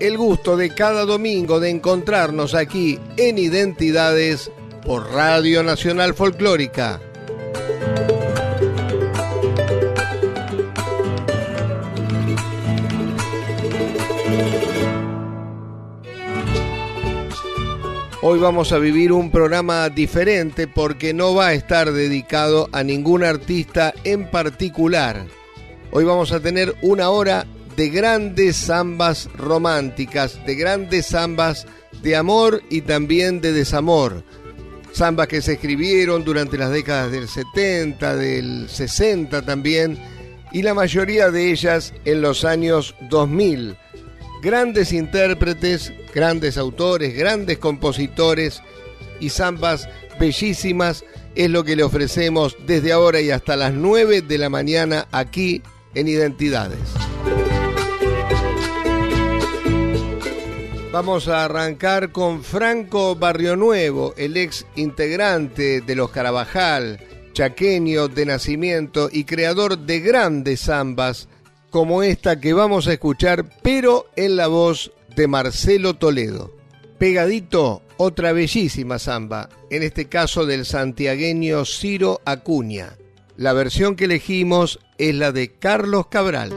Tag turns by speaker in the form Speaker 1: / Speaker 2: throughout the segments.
Speaker 1: El gusto de cada domingo de encontrarnos aquí en Identidades por Radio Nacional Folclórica. Hoy vamos a vivir un programa diferente porque no va a estar dedicado a ningún artista en particular. Hoy vamos a tener una hora de grandes zambas románticas, de grandes zambas de amor y también de desamor. Zambas que se escribieron durante las décadas del 70, del 60 también, y la mayoría de ellas en los años 2000. Grandes intérpretes, grandes autores, grandes compositores y zambas bellísimas es lo que le ofrecemos desde ahora y hasta las 9 de la mañana aquí en Identidades. Vamos a arrancar con Franco Barrio Nuevo, el ex integrante de los Carabajal, chaqueño de nacimiento y creador de grandes zambas como esta que vamos a escuchar, pero en la voz de Marcelo Toledo. Pegadito, otra bellísima zamba, en este caso del santiagueño Ciro Acuña. La versión que elegimos es la de Carlos Cabral.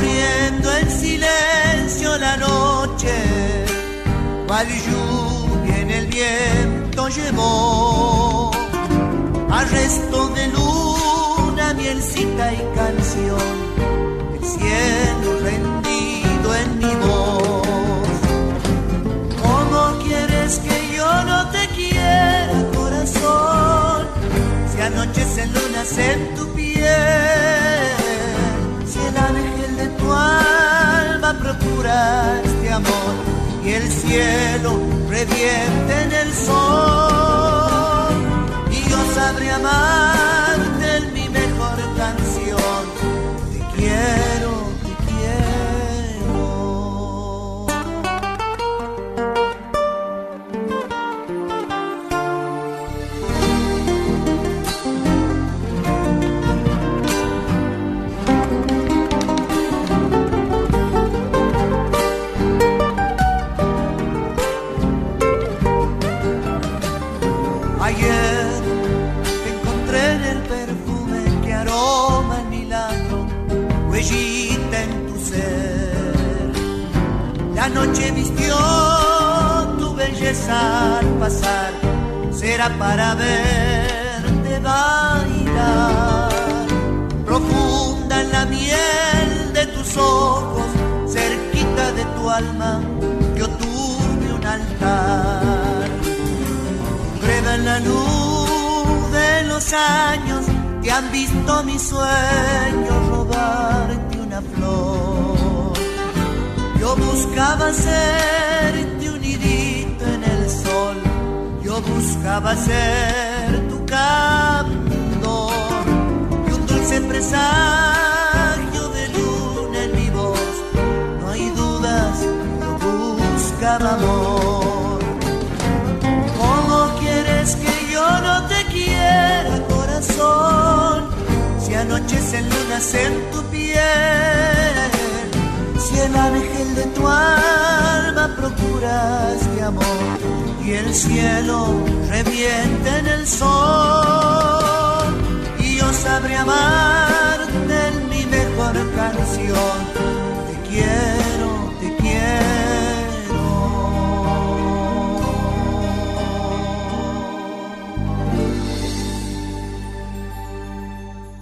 Speaker 1: barriendo en silencio la noche, cual lluvia en el viento llevó a resto de luna, mielcita y canción, el cielo rendido en mi voz. ¿Cómo quieres que yo no te quiera, corazón? Si anochecen lunas en tu piel alma procura este amor y el cielo reviente en el sol. Y yo sabré amar pasar, será para verte bailar. Profunda en la miel de tus ojos, cerquita de tu alma, yo tuve un altar. Breve en la luz de los años, te han visto mis sueños robarte una flor. Yo buscaba ser buscaba ser tu canto y un dulce presagio de luna en mi voz. No hay dudas, yo buscaba amor. ¿Cómo quieres que yo no te quiera, corazón? Si anochecen lunas en tu piel, si el ángel de tu alma procuras de amor el cielo revienta en el sol, y yo sabré amarte en mi mejor canción. Te quiero, te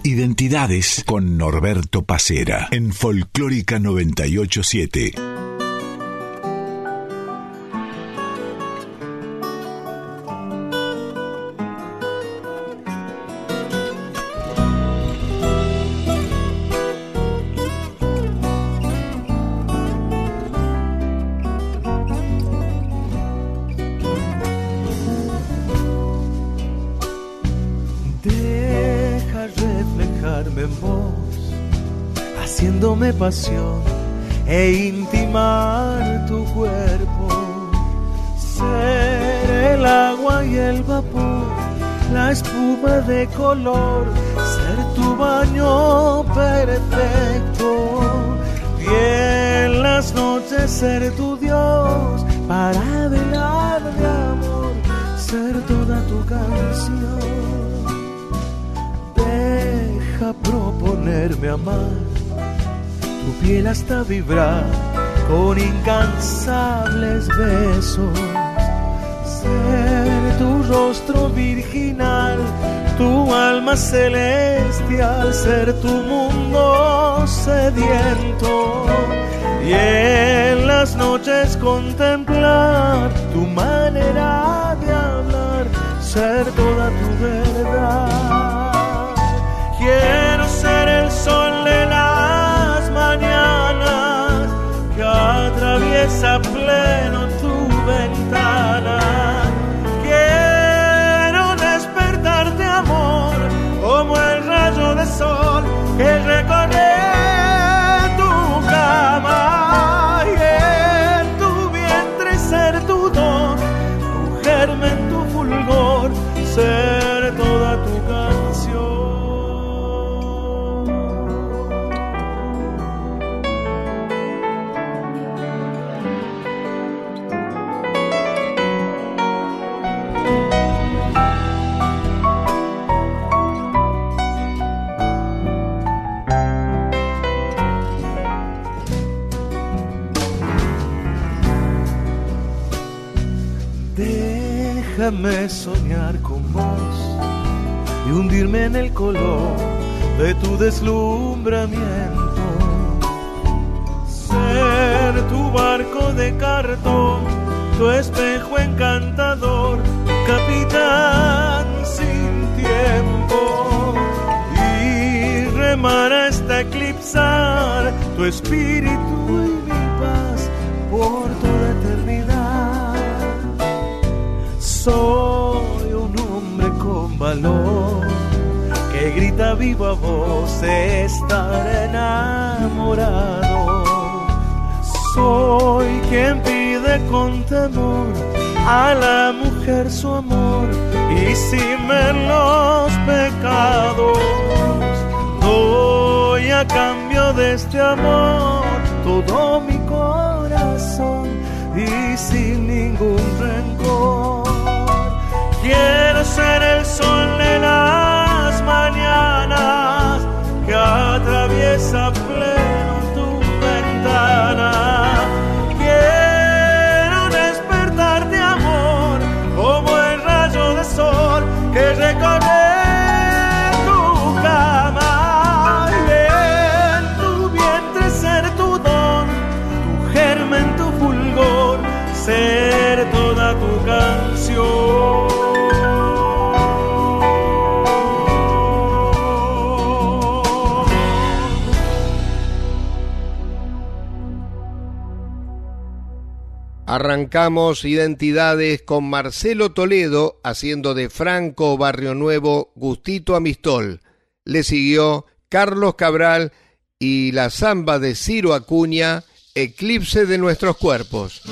Speaker 2: Identidades con Norberto Pacera en Folclórica 987.
Speaker 3: E intimar tu cuerpo. Ser el agua y el vapor, la espuma de color, ser tu baño perfecto. Y en las noches ser tu Dios para velar de amor, ser toda tu canción. Deja proponerme amar tu piel hasta vibrar con incansables besos. Ser tu rostro virginal, tu alma celestial, ser tu mundo sediento. Y en las noches contemplar tu manera de hablar, ser toda tu verdad. Quiero ser el sol de atraviesa pleno tu ventana. Déjame soñar con vos y hundirme en el color de tu deslumbramiento. Ser tu barco de cartón, tu espejo encantador, capitán sin tiempo. Y remar hasta eclipsar tu espíritu y mi paz por Soy un hombre con valor que grita viva voz estar enamorado. Soy quien pide con temor a la mujer su amor y sin ver los pecados. Doy a cambio de este amor todo mi corazón y sin ningún rencor. Quiero ser el sol de las mañanas que atraviesa pleno tu ventana. Quiero despertar de amor como el rayo de sol que recorre tu cama y en tu vientre ser tu don, tu germen, tu fulgor, ser toda tu canción.
Speaker 4: Arrancamos identidades con Marcelo Toledo haciendo de Franco Barrio Nuevo Gustito Amistol. Le siguió Carlos Cabral y la samba de Ciro Acuña, Eclipse de nuestros cuerpos.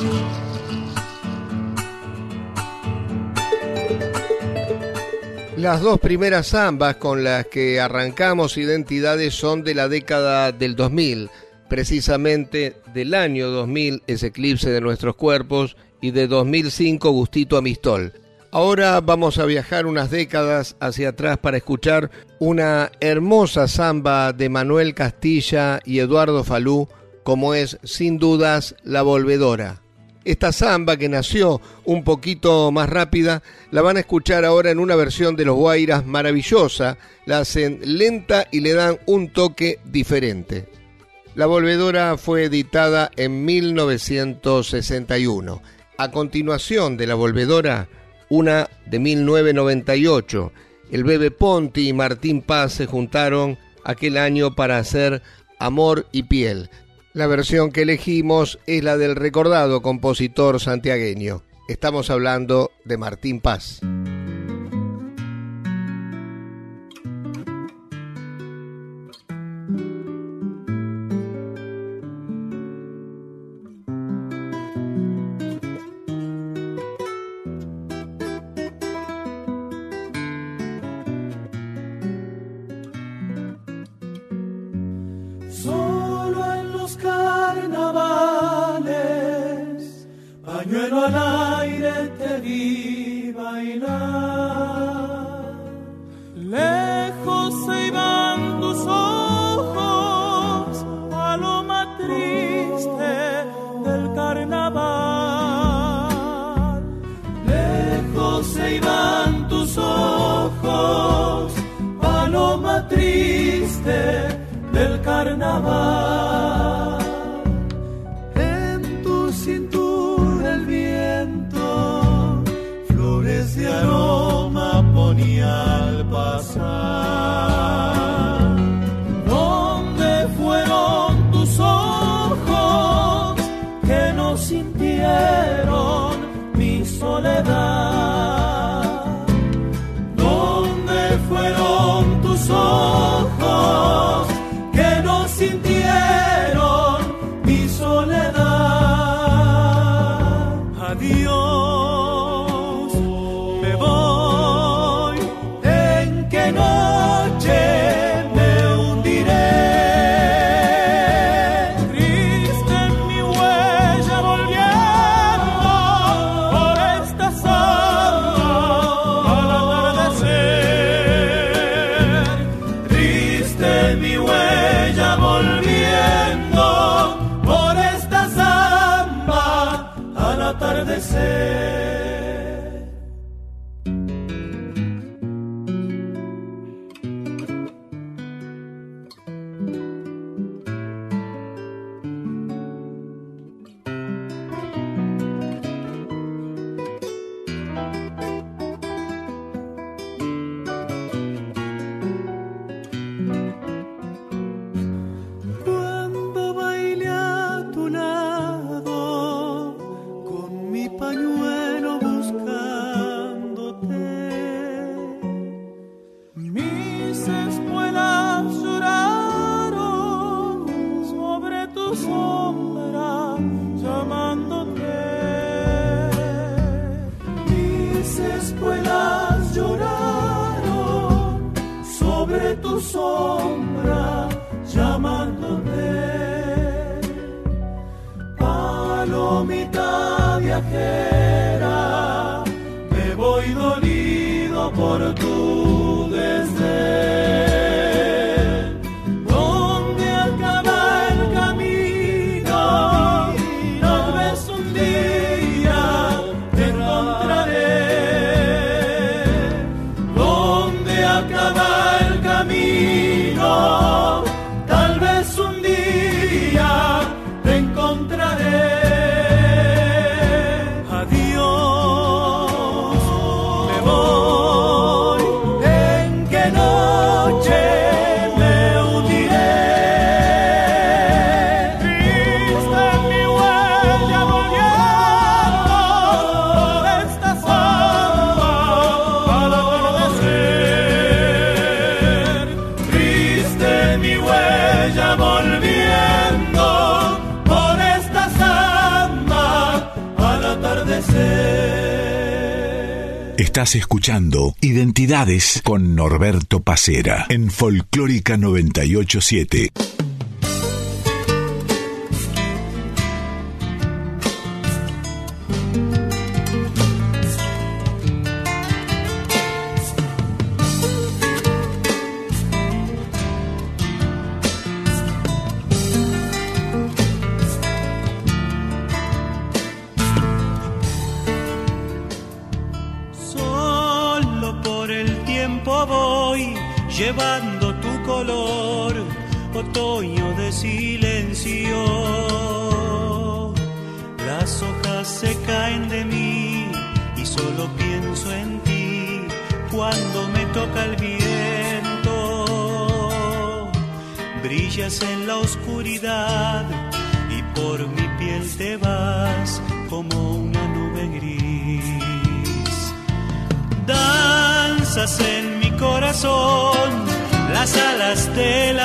Speaker 4: Las dos primeras zambas con las que arrancamos identidades son de la década del 2000 precisamente del año 2000 es Eclipse de nuestros cuerpos y de 2005 Gustito Amistol. Ahora vamos a viajar unas décadas hacia atrás para escuchar una hermosa samba de Manuel Castilla y Eduardo Falú, como es sin dudas La Volvedora. Esta samba que nació un poquito más rápida, la van a escuchar ahora en una versión de los Guairas maravillosa, la hacen lenta y le dan un toque diferente. La Volvedora fue editada en 1961. A continuación de La Volvedora, una de 1998. El Bebe Ponti y Martín Paz se juntaron aquel año para hacer Amor y Piel. La versión que elegimos es la del recordado compositor santiagueño. Estamos hablando de Martín Paz.
Speaker 5: Que
Speaker 2: Estás escuchando Identidades con Norberto Pacera en Folclórica 987.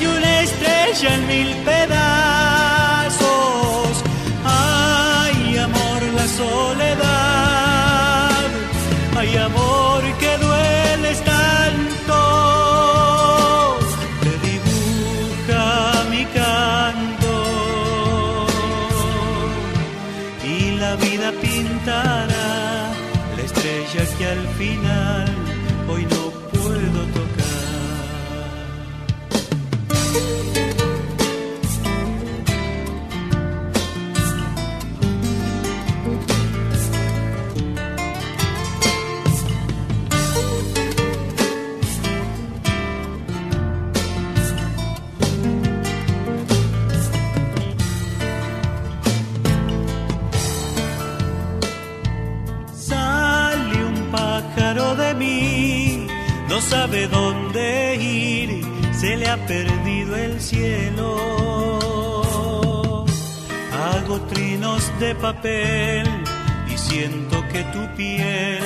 Speaker 6: partió una estrella en mil pedazos. Ay, amor, la soledad, ay, amor que duele tanto. Te dibuja mi canto la vida pintará la estrella que al final sabe dónde ir, se le ha perdido el cielo. Hago trinos de papel y siento que tu piel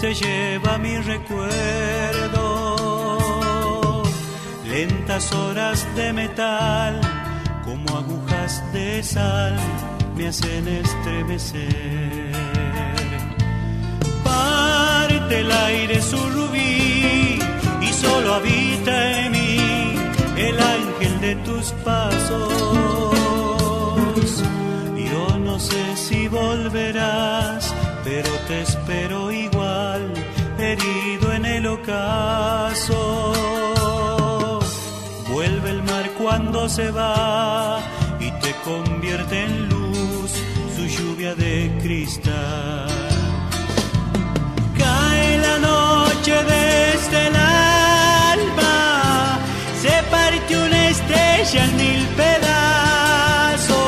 Speaker 6: se lleva mi recuerdo. Lentas horas de metal, como agujas de sal, me hacen estremecer. Parte el aire su rubí solo habita en mí el ángel de tus pasos. Yo no sé si volverás, pero te espero igual, herido en el ocaso. Vuelve el mar cuando se va y te convierte en luz su lluvia de cristal. Cae la noche desde el estrella mil pedazos.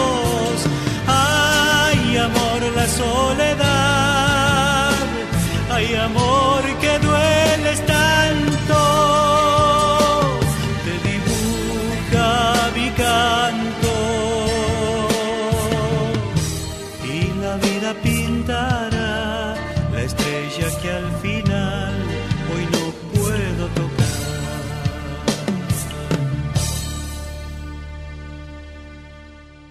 Speaker 6: Ay, amor, la soledad. Ay, amor,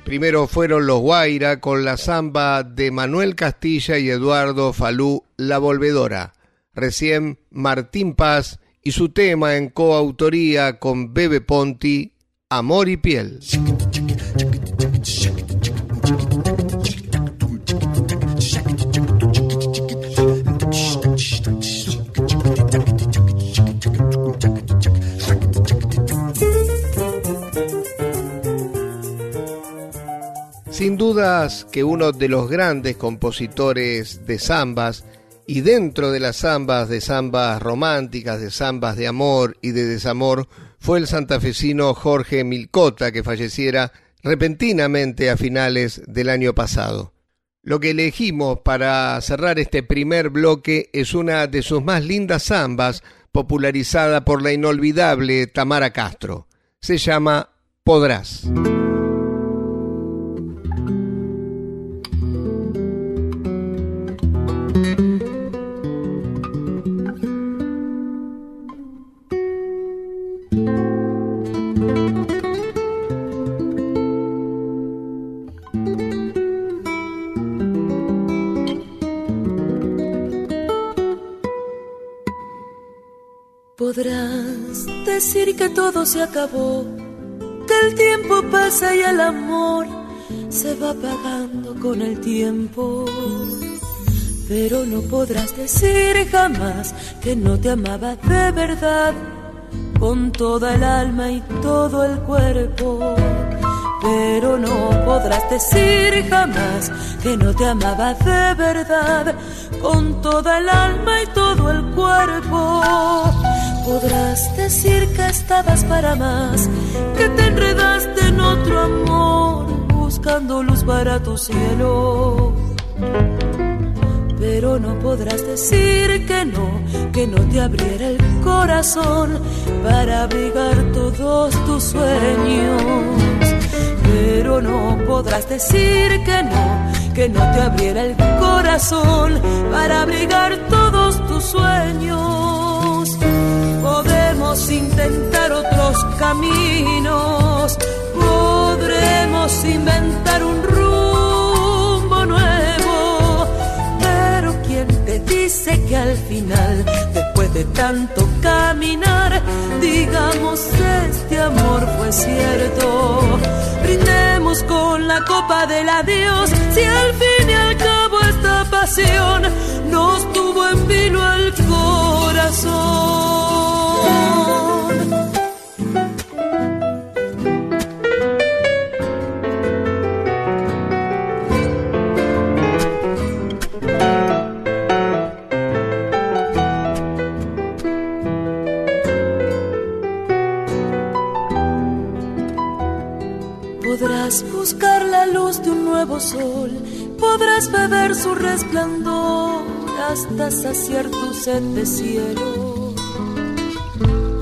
Speaker 7: Primero fueron los Guaira con la samba de Manuel Castilla y Eduardo Falú La Volvedora. Recién Martín Paz y su tema en coautoría con Bebe Ponti, Amor y Piel. Dudas que uno de los grandes compositores de zambas, y dentro de las zambas, de zambas románticas, de zambas de amor y de desamor, fue el santafesino Jorge Milcota, que falleciera repentinamente a finales del año pasado. Lo que elegimos para cerrar este primer bloque es una de sus más lindas zambas, popularizada por la inolvidable Tamara Castro. Se llama Podrás.
Speaker 8: Decir que todo se acabó, que el tiempo pasa y el amor se va apagando con el tiempo. Pero no podrás decir jamás que no te amaba de verdad, con toda el alma y todo el cuerpo. Pero no podrás decir jamás que no te amaba de verdad, con toda el alma y todo el cuerpo decir que estabas para más, que te enredaste en otro amor, buscando luz para tu cielo. Pero no podrás decir que no, que no te abriera el corazón para abrigar todos tus sueños. Pero no podrás decir que no, que no te abriera el corazón para abrigar todos tus sueños podemos intentar otros caminos, podremos inventar un rumbo nuevo, pero ¿quién te dice que al final, después de tanto caminar, digamos este amor fue cierto? Brindemos con la copa del adiós, si al fin y al cabo esta pasión nos tuvo en vilo el corazón. Sol, podrás beber su resplandor hasta saciar tu sed de cielo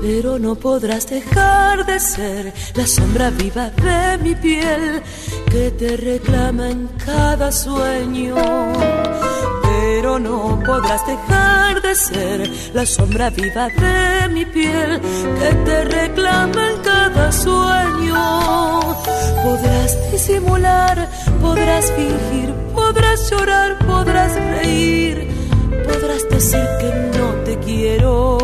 Speaker 8: pero no podrás dejar de ser la sombra viva de mi piel que te reclama en cada sueño. Pero no podrás dejar de ser la sombra viva de mi piel que te reclama en cada sueño. Podrás disimular, podrás fingir, podrás llorar, podrás reír, podrás decir que no te quiero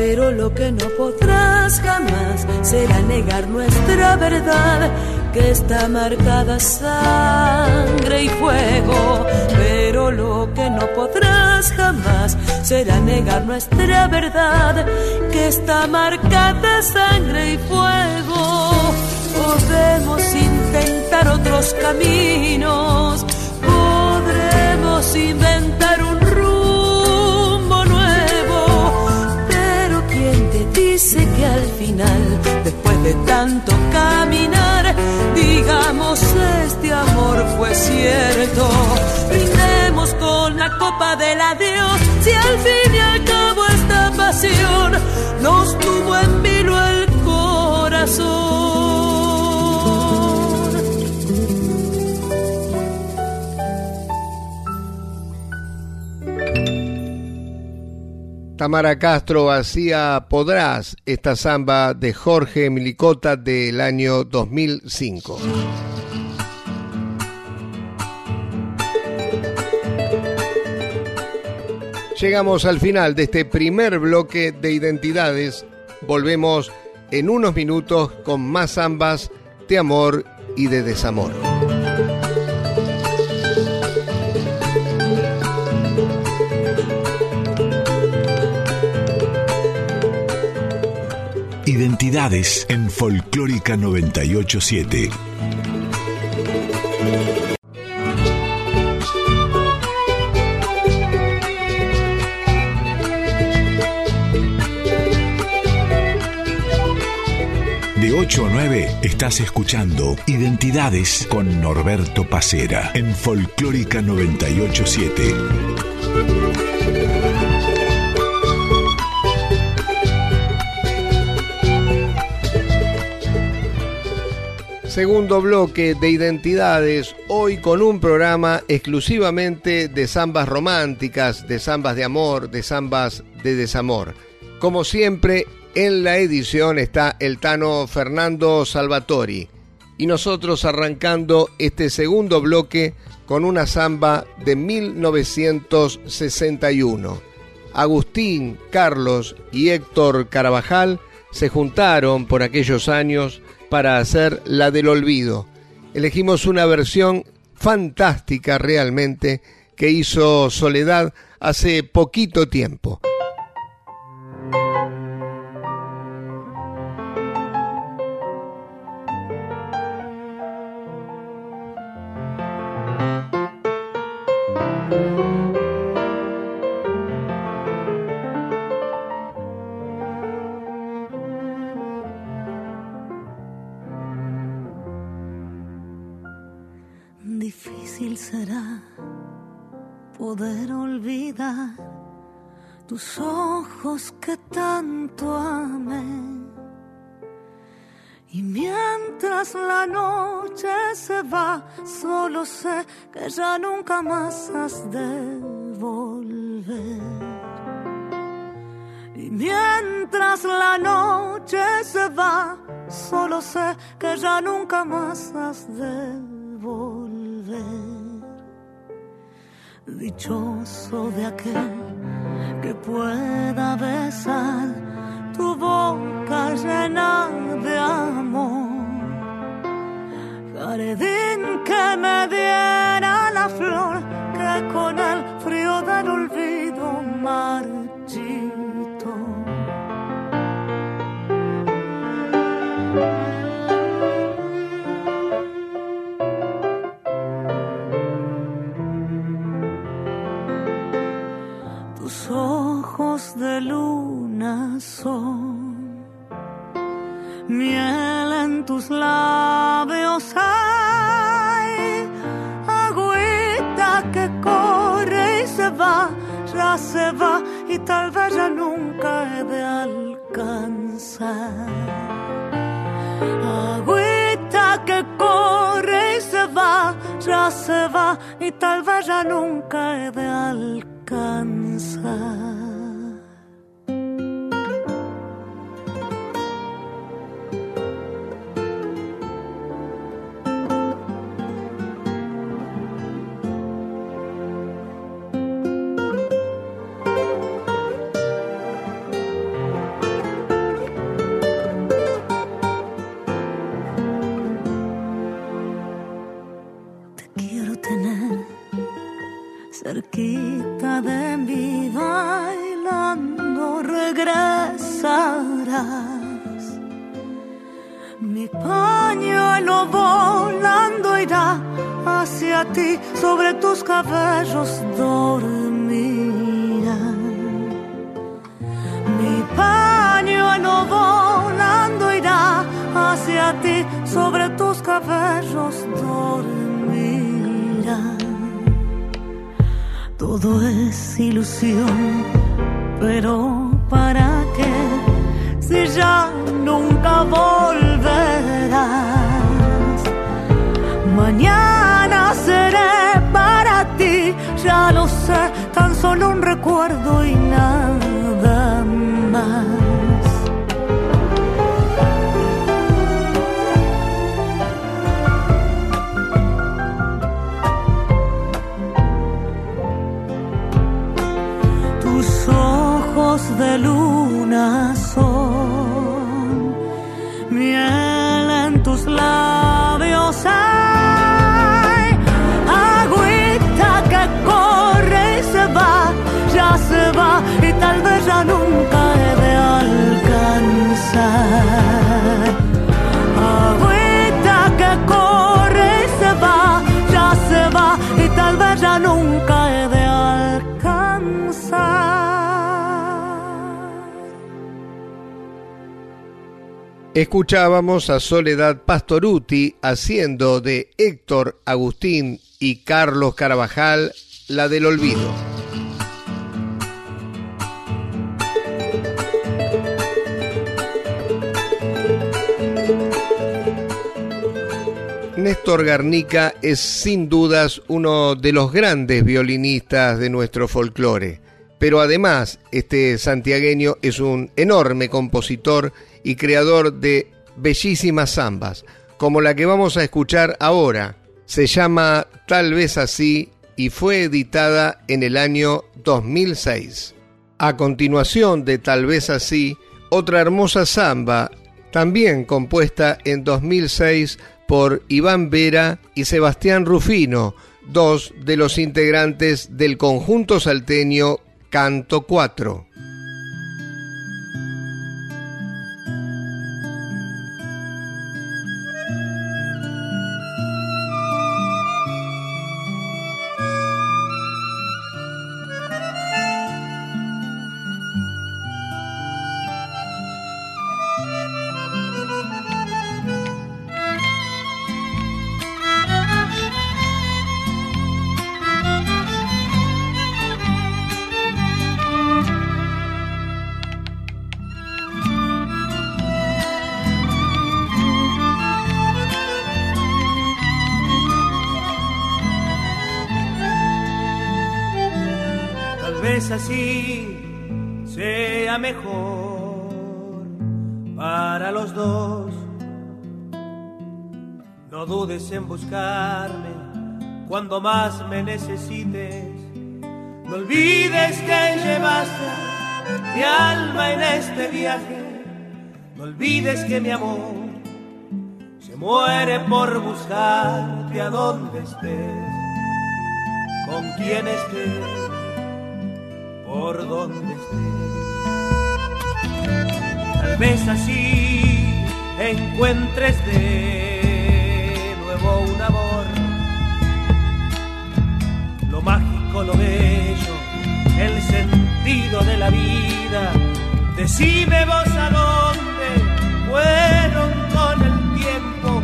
Speaker 8: pero lo que no podrás jamás será negar nuestra verdad, que está marcada sangre y fuego. Lo que no podrás jamás será negar nuestra verdad, que está marcada sangre y fuego. Podemos intentar otros caminos, podremos inventar un dice que al final, después de tanto caminar, digamos este amor fue cierto. Brindemos con la copa del adiós, si al fin y al cabo esta pasión nos tuvo en vilo el corazón.
Speaker 7: Tamara Castro hacía Podrás, esta samba de Jorge Milicota del año 2005. Llegamos al final de este primer bloque de identidades. Volvemos en unos minutos con más zambas de amor y de desamor.
Speaker 2: Identidades en Folclórica 987. 8 o 9 estás escuchando Identidades con Norberto Pacera en Folclórica 987.
Speaker 7: Segundo bloque de identidades, hoy con un programa exclusivamente de zambas románticas, de zambas de amor, de zambas de desamor. Como siempre, en la edición está el Tano Fernando Salvatori y nosotros arrancando este segundo bloque con una samba de 1961. Agustín, Carlos y Héctor Carabajal se juntaron por aquellos años para hacer la del olvido. Elegimos una versión fantástica realmente que hizo Soledad hace poquito tiempo.
Speaker 9: Tus ojos que tanto amé. Y mientras la noche se va, solo sé que ya nunca más has de volver. Y mientras la noche se va, solo sé que ya nunca más has de volver. Dichoso de aquel que pueda besar tu boca llena de amor. Jardín que me diera la flor que con el frío del olvido marchito. Luna son, miel en tus labios hay, agüita que corre y se va, ya se va y tal vez ya nunca he de alcanzar. Agüita que corre y se va, ya se va y tal vez ya nunca he de alcanzar. caerá hacia ti, sobre tus cabellos dormía. Mi paño no volando irá hacia ti, sobre tus cabellos dormirá. Todo es ilusión, pero ¿para qué? Si ya nunca volverás mañana seré para ti, ya lo sé, tan solo un recuerdo y nada más. Tus ojos de luna son miel en tus labios. se va y tal vez ya nunca he de alcanzar. Agüita que corre y se va, ya se va y tal vez ya nunca he de alcanzar.
Speaker 7: Escuchábamos a Soledad Pastoruti haciendo de Héctor Agustín y Carlos Carabajal la del olvido. Néstor Garnica es sin dudas uno de los grandes violinistas de nuestro folclore, pero además este santiagueño es un enorme compositor y creador de bellísimas zambas, como la que vamos a escuchar ahora. Se llama Tal vez así y fue editada en el año 2006. A continuación de Tal vez así, otra hermosa samba, también compuesta en 2006 por Iván Vera y Sebastián Rufino, dos de los integrantes del conjunto salteño Canto 4.
Speaker 10: En buscarme cuando más me necesites. No olvides que llevaste mi alma en este viaje. No olvides que mi amor se muere por buscarte a donde estés, con quien estés por donde estés. Tal vez así encuentres de un amor. Lo mágico, lo bello, el sentido de la vida. Decime vos a dónde fueron con el tiempo.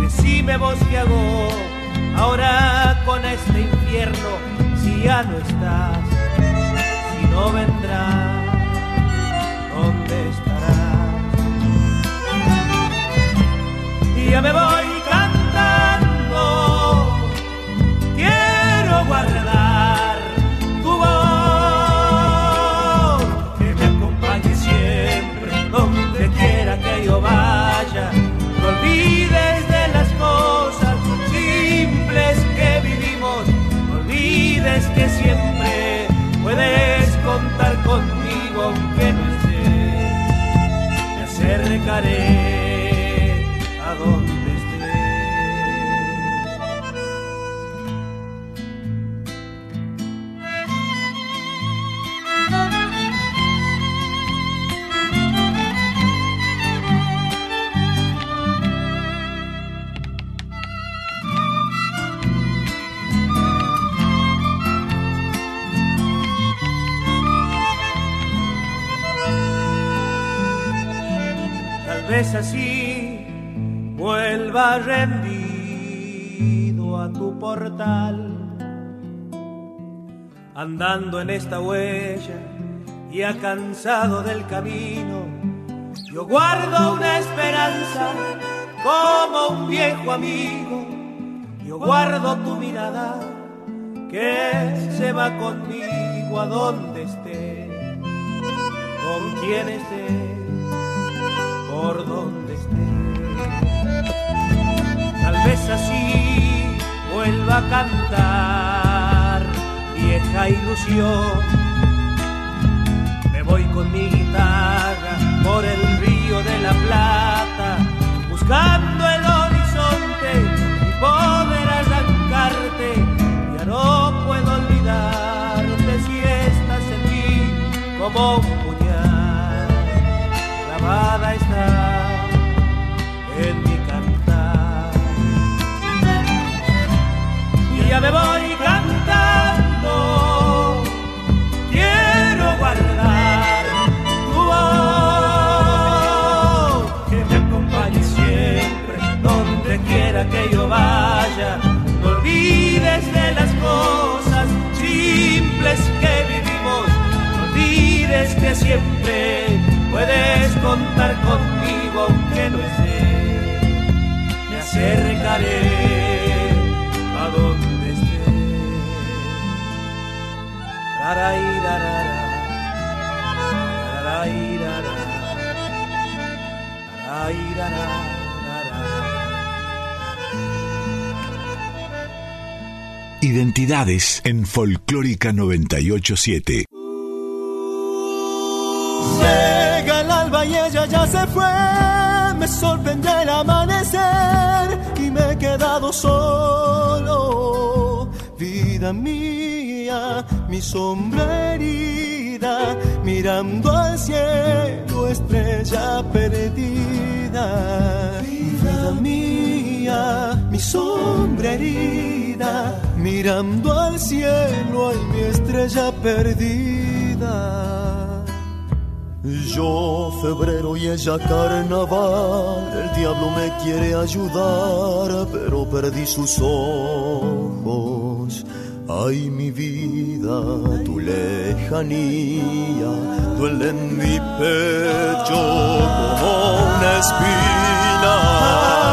Speaker 10: Decime vos qué hago ahora con este infierno si ya no estás no vendrá, ¿dónde estarás? Y ya me voy acercaré así, vuelva rendido a tu portal, andando en esta huella, ya cansado del camino, yo guardo una esperanza como un viejo amigo, yo guardo tu mirada que se va conmigo a donde esté, con quien esté por donde esté. Tal vez así vuelva a cantar vieja ilusión. Siempre. Puedes contar conmigo aunque no esté. Me acercaré a donde esté.
Speaker 2: Identidades en Folclórica 987.
Speaker 11: Y ella ya se fue. Me sorprende el amanecer y me he quedado solo. Vida mía, mi sombra herida, mirando al cielo, estrella perdida. Vida mía, mi sombra herida, mirando al cielo, hay mi estrella perdida. Yo febrero y ella carnaval, el diablo me quiere ayudar, pero perdí sus ojos. Ay, mi vida, tu lejanía duele en mi pecho como una espina.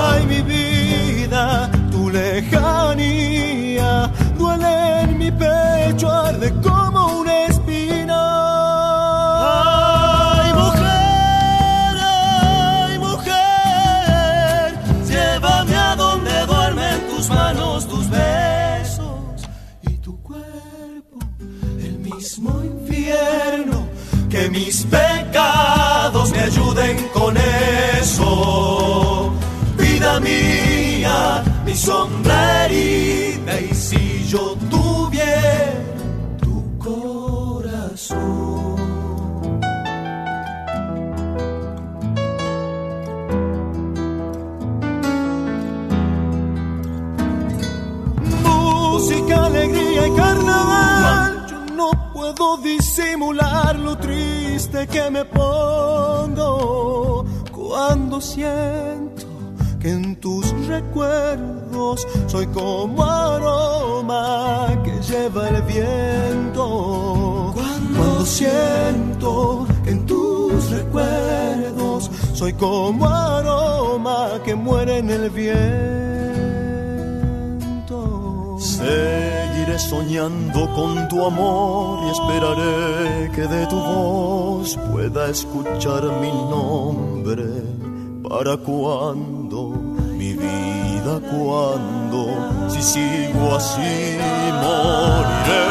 Speaker 11: Mis pecados me ayuden con eso. Vida mía, mi sombra herida, y si yo tuviera tu corazón. música, alegría y carnaval. Yo no puedo disimular lo triste que me pongo cuando siento que en tus recuerdos soy como aroma que lleva el viento. Cuando siento que en tus recuerdos soy como aroma que muere en el viento. Seguiré soñando con tu amor y esperaré que de tu voz pueda escuchar mi nombre. ¿Para cuándo, mi vida, cuándo? Si sigo así, moriré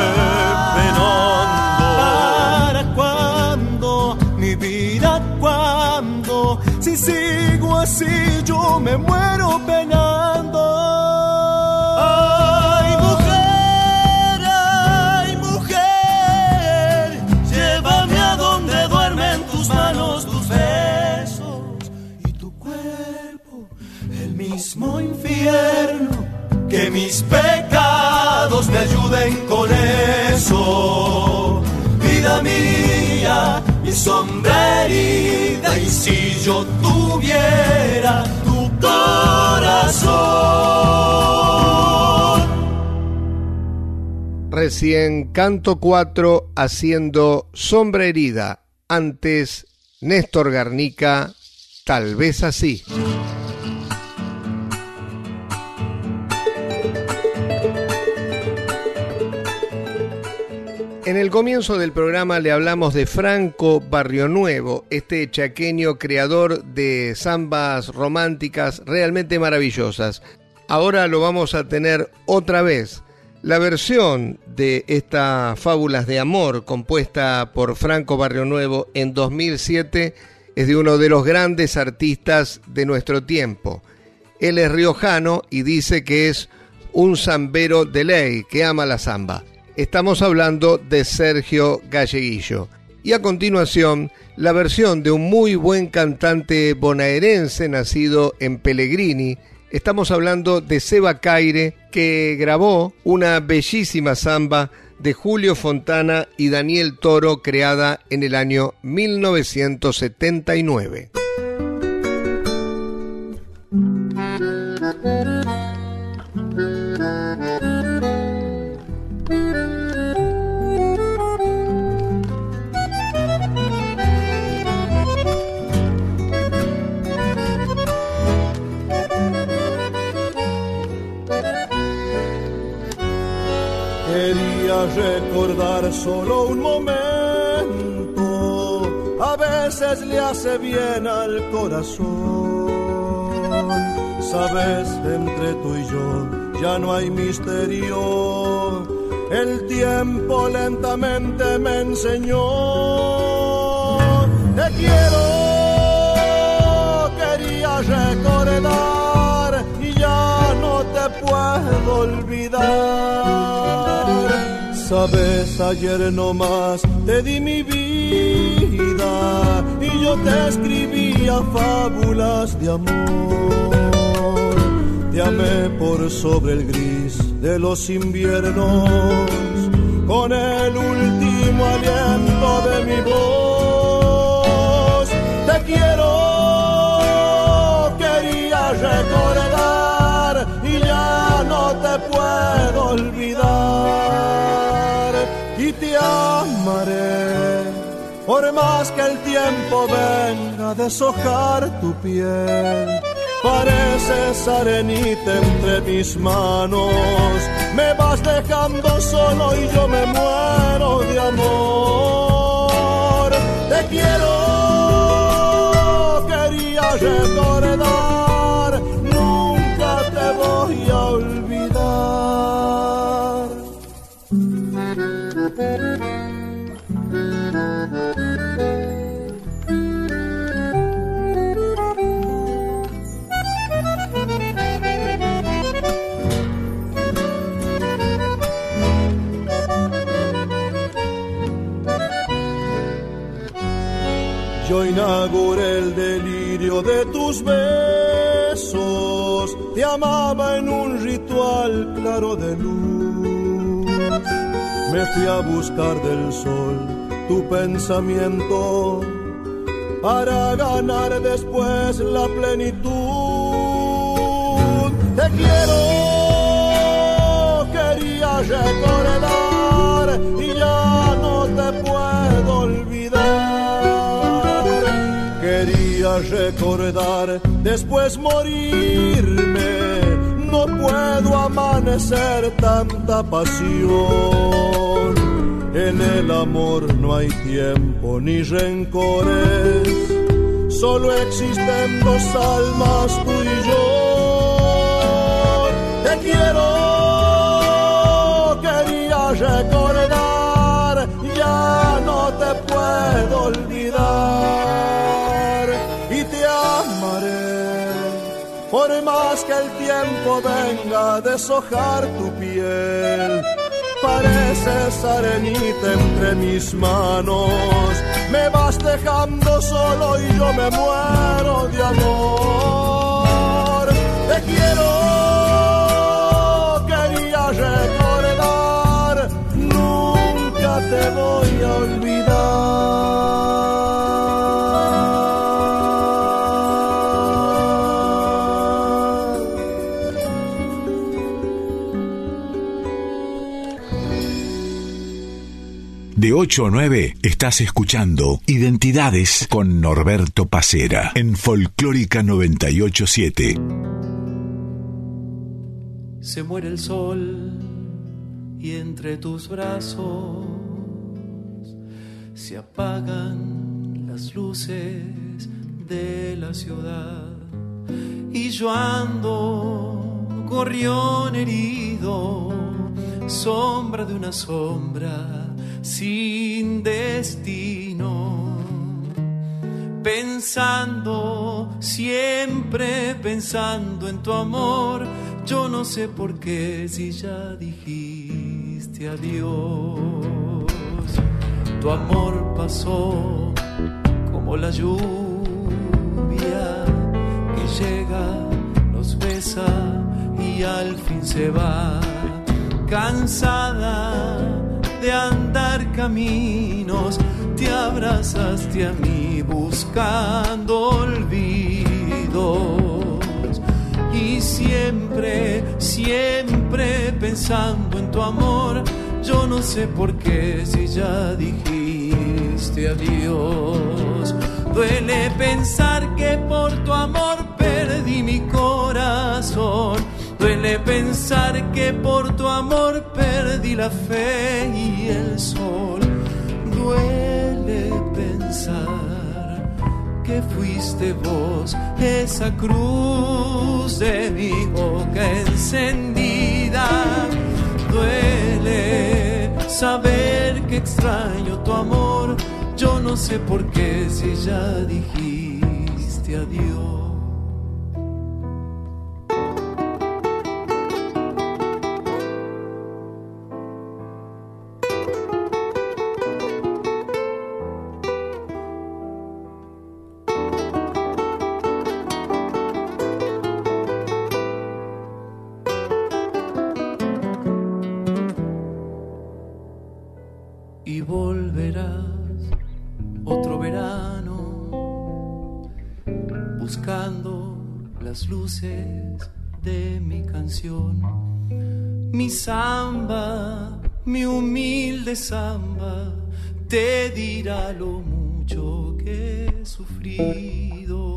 Speaker 11: penando. ¿Para cuándo, mi vida, cuándo? Si sigo así, yo me muero penando. Que mis pecados me ayuden con eso. Vida mía, mi sombra herida, y si yo tuviera tu corazón.
Speaker 7: Recién canto 4 haciendo sombra herida. Antes Néstor Garnica, tal vez así. En el comienzo del programa le hablamos de Franco Barrio Nuevo, este chaqueño creador de zambas románticas realmente maravillosas. Ahora lo vamos a tener otra vez. La versión de estas fábulas de amor compuesta por Franco Barrio Nuevo en 2007 es de uno de los grandes artistas de nuestro tiempo. Él es riojano y dice que es un zambero de ley que ama la zamba. Estamos hablando de Sergio Galleguillo. Y a continuación, la versión de un muy buen cantante bonaerense nacido en Pellegrini. Estamos hablando de Seba Caire, que grabó una bellísima samba de Julio Fontana y Daniel Toro creada en el año 1979.
Speaker 12: Recordar solo un momento a veces le hace bien al corazón. Sabes, entre tú y yo ya no hay misterio. El tiempo lentamente me enseñó. Te quiero, quería recordar y ya no te puedo olvidar sabes, ayer nomás te di mi vida y yo te escribía fábulas de amor. Te amé por sobre el gris de los inviernos, con el último aliento de mi voz. Te quiero, amaré. Por más que el tiempo venga a deshojar tu piel, pareces arenita entre mis manos. Me vas dejando solo y yo me muero de amor. Te quiero, quería recordar, nunca te voy a olvidar. De tus besos, te amaba en un ritual claro de luz. Me fui a buscar del sol tu pensamiento para ganar después la plenitud. Te quiero, quería recordar y recordar, después morirme. No puedo amanecer tanta pasión. En el amor no hay tiempo ni rencores, solo existen dos almas, tú y yo. Te quiero, quería recordar, ya no te puedo olvidar Por más que el tiempo venga a deshojar tu piel pareces arenita entre mis manos. Me vas dejando solo y yo me muero de amor. Te quiero, quería recordar, nunca te voy a olvidar.
Speaker 2: De 8 a 9 estás escuchando Identidades con Norberto Pacera en Folclórica 987.
Speaker 6: Se muere el sol y entre tus brazos se apagan las luces de la ciudad y yo ando gorrión herido, sombra de una sombra sin destino, pensando, siempre pensando en tu amor. Yo no sé por qué si ya dijiste adiós. Tu amor pasó como la lluvia que llega, nos besa y al fin se va. Cansada de andar caminos, te abrazaste a mí buscando olvidos. Y siempre, siempre pensando en tu amor, yo no sé por qué si ya dijiste adiós. Duele pensar que por tu amor perdí mi corazón Duele pensar que por tu amor perdí la fe y el sol. Duele pensar que fuiste vos esa cruz de mi boca encendida. Duele saber que extraño tu amor. Yo no sé por qué si ya dijiste adiós. De mi canción. Mi samba, mi humilde samba, te dirá lo mucho que he sufrido.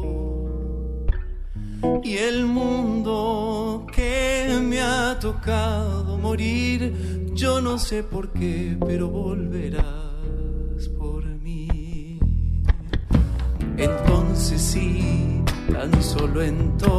Speaker 6: Y el mundo que me ha tocado morir, yo no sé por qué, pero volverás tan solo entonces,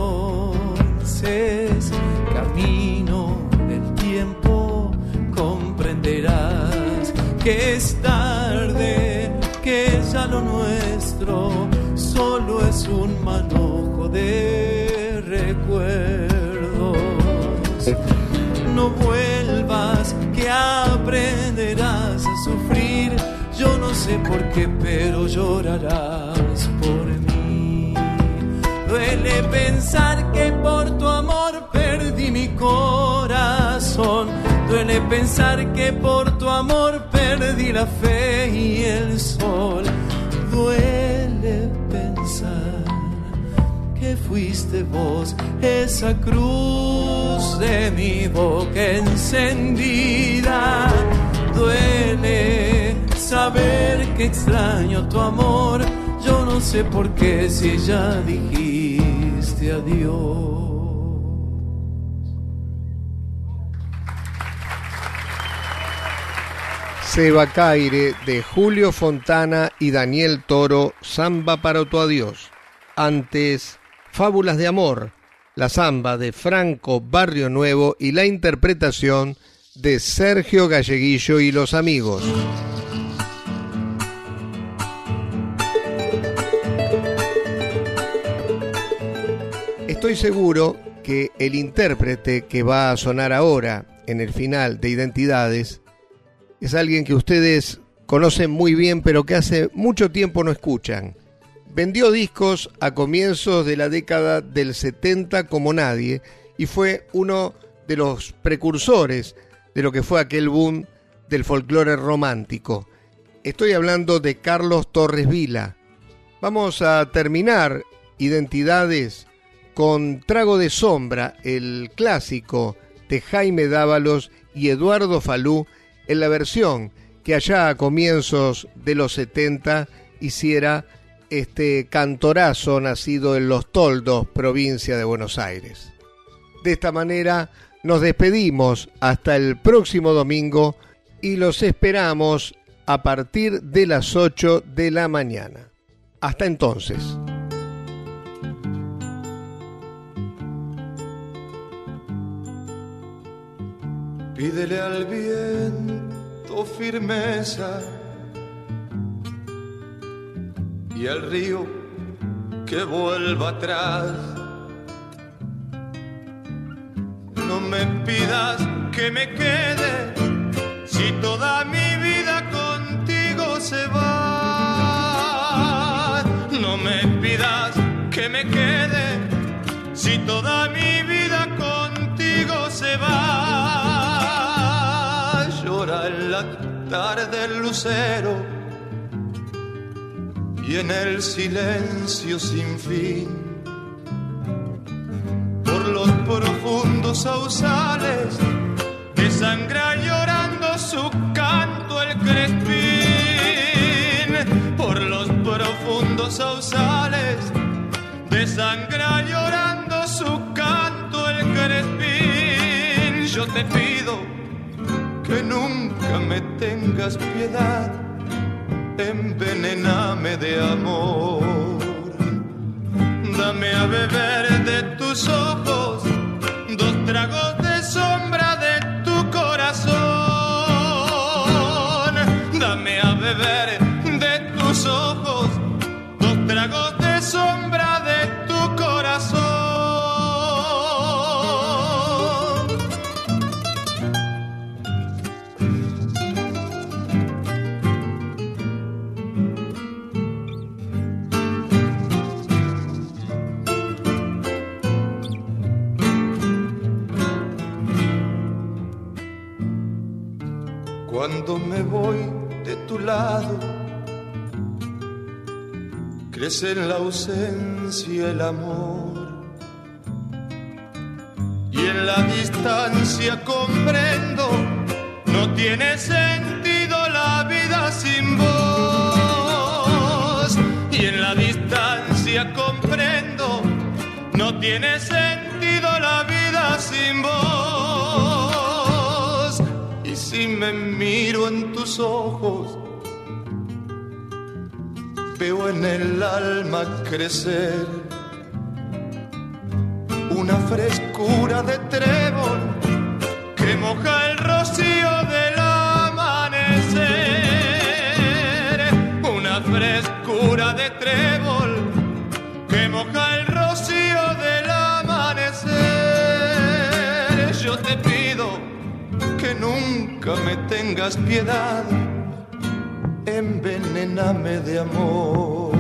Speaker 6: camino del tiempo, comprenderás que es tarde, que ya lo nuestro solo es un manojo de recuerdos. No vuelvas, que aprenderás a sufrir. Yo no sé por qué, pero llorarás. Duele pensar que por tu amor perdí mi corazón. Duele pensar que por tu amor perdí la fe y el sol. Duele pensar que fuiste vos esa cruz de mi boca encendida. Duele saber que extraño tu amor no sé por qué si ya dijiste adiós.
Speaker 7: Seba Caire de Julio Fontana y Daniel Toro, Samba para tu adiós. Antes, Fábulas de Amor, la samba de Franco Barrio Nuevo y la interpretación de Sergio Galleguillo y los amigos. Estoy seguro que el intérprete que va a sonar ahora en el final de Identidades es alguien que ustedes conocen muy bien pero que hace mucho tiempo no escuchan. Vendió discos a comienzos de la década del 70 como nadie y fue uno de los precursores de lo que fue aquel boom del folclore romántico. Estoy hablando de Carlos Torres Vila. Vamos a terminar Identidades con Trago de Sombra, el clásico de Jaime Dávalos y Eduardo Falú, en la versión que allá a comienzos de los 70 hiciera este cantorazo nacido en Los Toldos, provincia de Buenos Aires. De esta manera nos despedimos hasta el próximo domingo y los esperamos a partir de las 8 de la mañana. Hasta entonces.
Speaker 13: Pídele al viento firmeza y al río que vuelva atrás. No me pidas que me quede si toda mi vida contigo se va. No me pidas que me quede si toda mi vida contigo se va en la tarde el lucero y en el silencio sin fin. Por los profundos sausales desangra llorando su canto el crespín. Por los profundos sausales desangra llorando su canto el crespín. yo te pido que nunca me tengas piedad, envenename de amor. Dame a beber de tus ojos dos tragos Cuando me voy de tu lado, crece en la ausencia el amor. Y en la distancia comprendo, no tiene sentido la vida sin vos. Y en la distancia comprendo, no tiene sentido me miro en tus ojos, veo en el alma crecer una frescura de trébol nunca me tengas piedad, envenename de amor.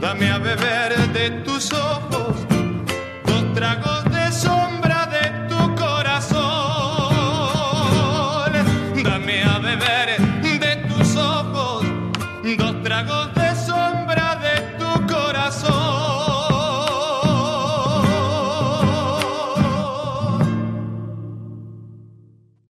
Speaker 13: Dame a beber de tus ojos dos tragos